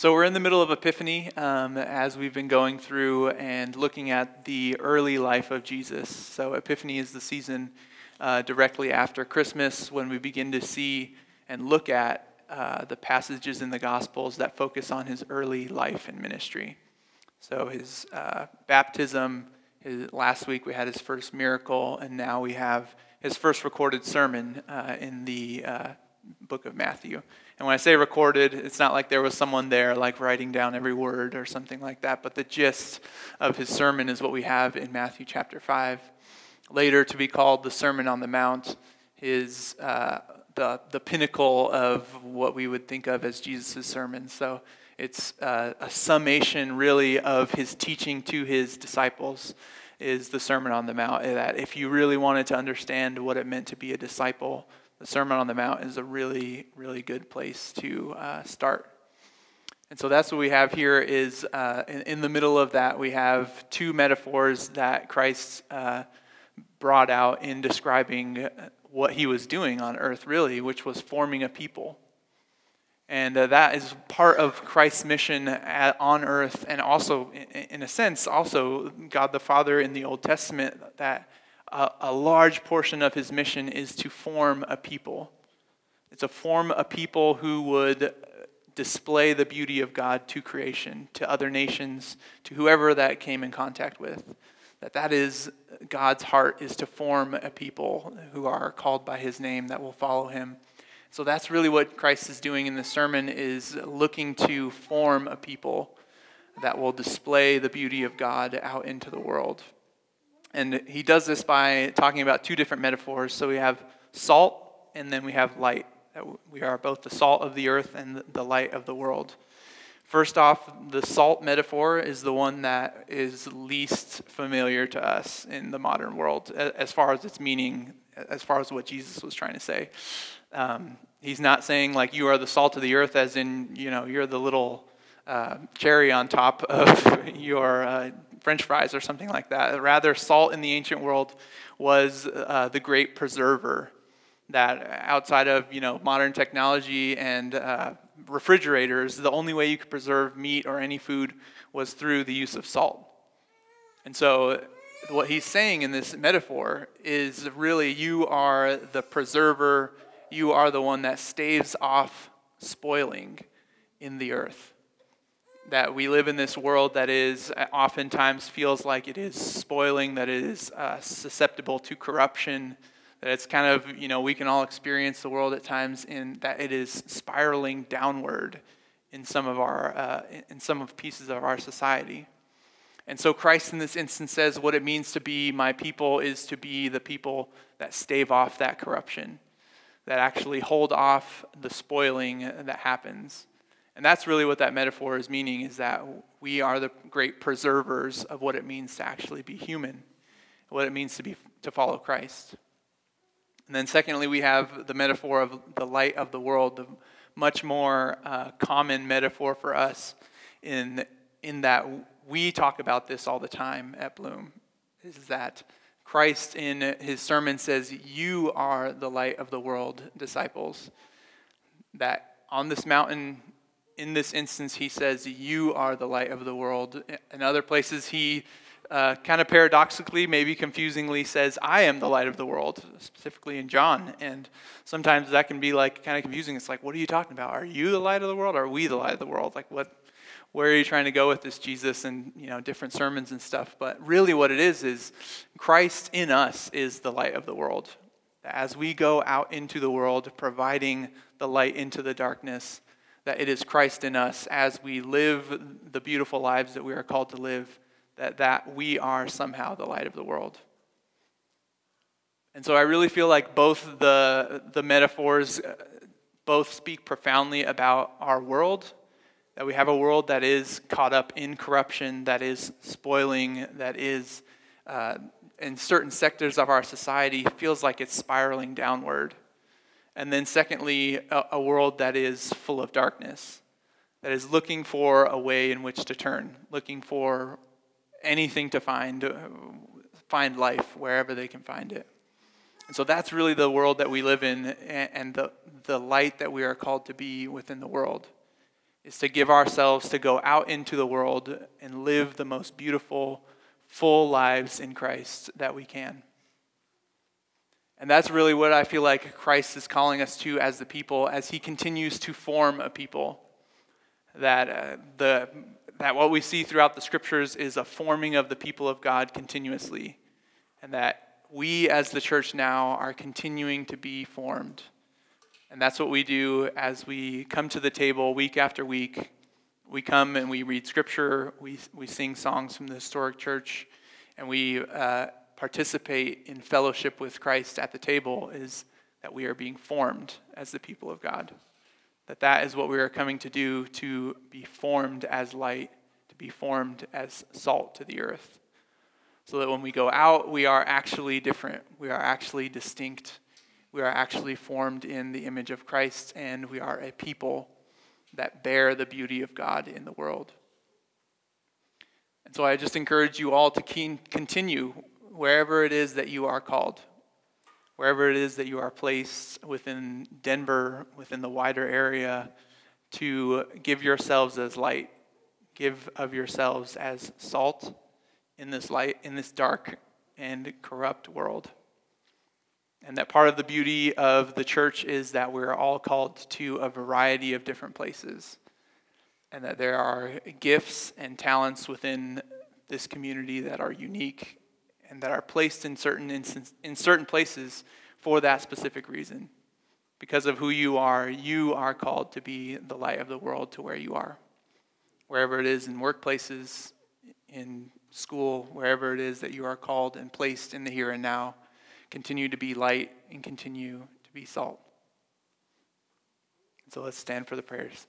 So, we're in the middle of Epiphany um, as we've been going through and looking at the early life of Jesus. So, Epiphany is the season uh, directly after Christmas when we begin to see and look at uh, the passages in the Gospels that focus on his early life and ministry. So, his uh, baptism, his, last week we had his first miracle, and now we have his first recorded sermon uh, in the uh, book of Matthew. And when I say recorded, it's not like there was someone there like writing down every word or something like that, but the gist of his sermon is what we have in Matthew chapter 5. Later to be called the Sermon on the Mount is uh, the, the pinnacle of what we would think of as Jesus' sermon. So it's uh, a summation, really, of his teaching to his disciples is the Sermon on the Mount. That if you really wanted to understand what it meant to be a disciple, the Sermon on the Mount is a really, really good place to uh, start. And so that's what we have here is uh, in, in, the middle of that, we have two metaphors that Christ uh, brought out in describing what he was doing on earth, really, which was forming a people. And uh, that is part of Christ's mission at, on earth, and also, in, in a sense, also God the Father in the Old Testament that a, a large portion of his mission is to form a people. It's to form a people who would display the beauty of God to creation, to other nations, to whoever that came in contact with. That that is God's heart is to form a people who are called by his name that will follow him. So that's really what Christ is doing in the sermon is looking to form a people that will display the beauty of God out into the world. And he does this by talking about two different metaphors. So we have salt and then we have light. We are both the salt of the earth and the light of the world. First off, the salt metaphor is the one that is least familiar to us in the modern world as far as its meaning, as far as what Jesus was trying to say. Um, he's not saying, like, you are the salt of the earth, as in, you know, you're the little uh, cherry on top of your uh, french fries or something like that. Rather, salt in the ancient world was uh, the great preserver that outside of you know modern technology and uh, refrigerators, the only way you could preserve meat or any food was through the use of salt. And so, what he's saying in this metaphor is really you are the preserver, you are the one that staves off spoiling in the earth that we live in this world that is uh, oftentimes feels like it is spoiling, that is uh, susceptible to corruption, that it's kind of, you know, we can all experience the world at times in that it is spiraling downward in some of our, uh, in some of pieces of our society. And so Christ in this instance says what it means to be my people is to be the people that stave off that corruption, that actually hold off the spoiling that happens. And that's really what that metaphor is meaning is that we are the great preservers of what it means to actually be human, what it means to be to follow Christ. And then secondly, we have the metaphor of the light of the world, the much more uh, common metaphor for us in, in that we talk about this all the time at Bloom, is that Christ in his sermon says, You are the light of the world, disciples. That on this mountain in this instance, he says, You are the light of the world. In other places, he uh, kind of paradoxically, maybe confusingly, says, I am the light of the world, specifically in John. And sometimes that can be like kind of confusing. It's like, what are you talking about? Are you the light of the world? Or are we the light of the world? Like, what? Where are you trying to go with this, Jesus, and you know different sermons and stuff? But really, what it is is Christ in us is the light of the world. As we go out into the world, providing the light into the darkness, that it is Christ in us as we live the beautiful lives that we are called to live, that, that we are somehow the light of the world. And so I really feel like both the, the metaphors uh, both speak profoundly about our world, that we have a world that is caught up in corruption, that is spoiling, that is, uh, in certain sectors of our society, feels like it's spiraling downward. And then, secondly, a, a world that is full of darkness, that is looking for a way in which to turn, looking for anything to find, find life wherever they can find it. And so that's really the world that we live in and the, the light that we are called to be within the world. is to give ourselves to go out into the world and live the most beautiful, full lives in Christ that we can. And that's really what I feel like Christ is calling us to as the people as he continues to form a people. That, uh, the, that what we see throughout the scriptures is a forming of the people of God continuously. And that we as the church now are continuing to be formed. And that's what we do as we come to the table week after week. We come and we read scripture, we, we sing songs from the historic church, and we uh, participate in fellowship with Christ at the table is that we are being formed as the people of God. That that is what we are coming to do to be formed as light, to be formed as salt to the earth. So that when we go out, we are actually different. We are actually distinct we are actually formed in the image of Christ, and we are a people that bear the beauty of God in the world. And so I just encourage you all to continue wherever it is that you are called, wherever it is that you are placed within Denver, within the wider area, to give yourselves as light, give of yourselves as salt in this light, in this dark and corrupt world. And that part of the beauty of the church is that we're all called to a variety of different places. And that there are gifts and talents within this community that are unique and that are placed in certain, instance, in certain places for that specific reason. Because of who you are, you are called to be the light of the world to where you are. Wherever it is in workplaces, in school, wherever it is that you are called and placed in the here and now continue to be light and continue to be salt. So let's stand for the prayers.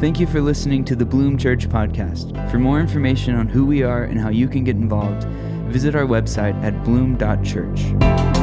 Thank you for listening to the Bloom Church podcast. For more information on who we are and how you can get involved, visit our website at bloom.church.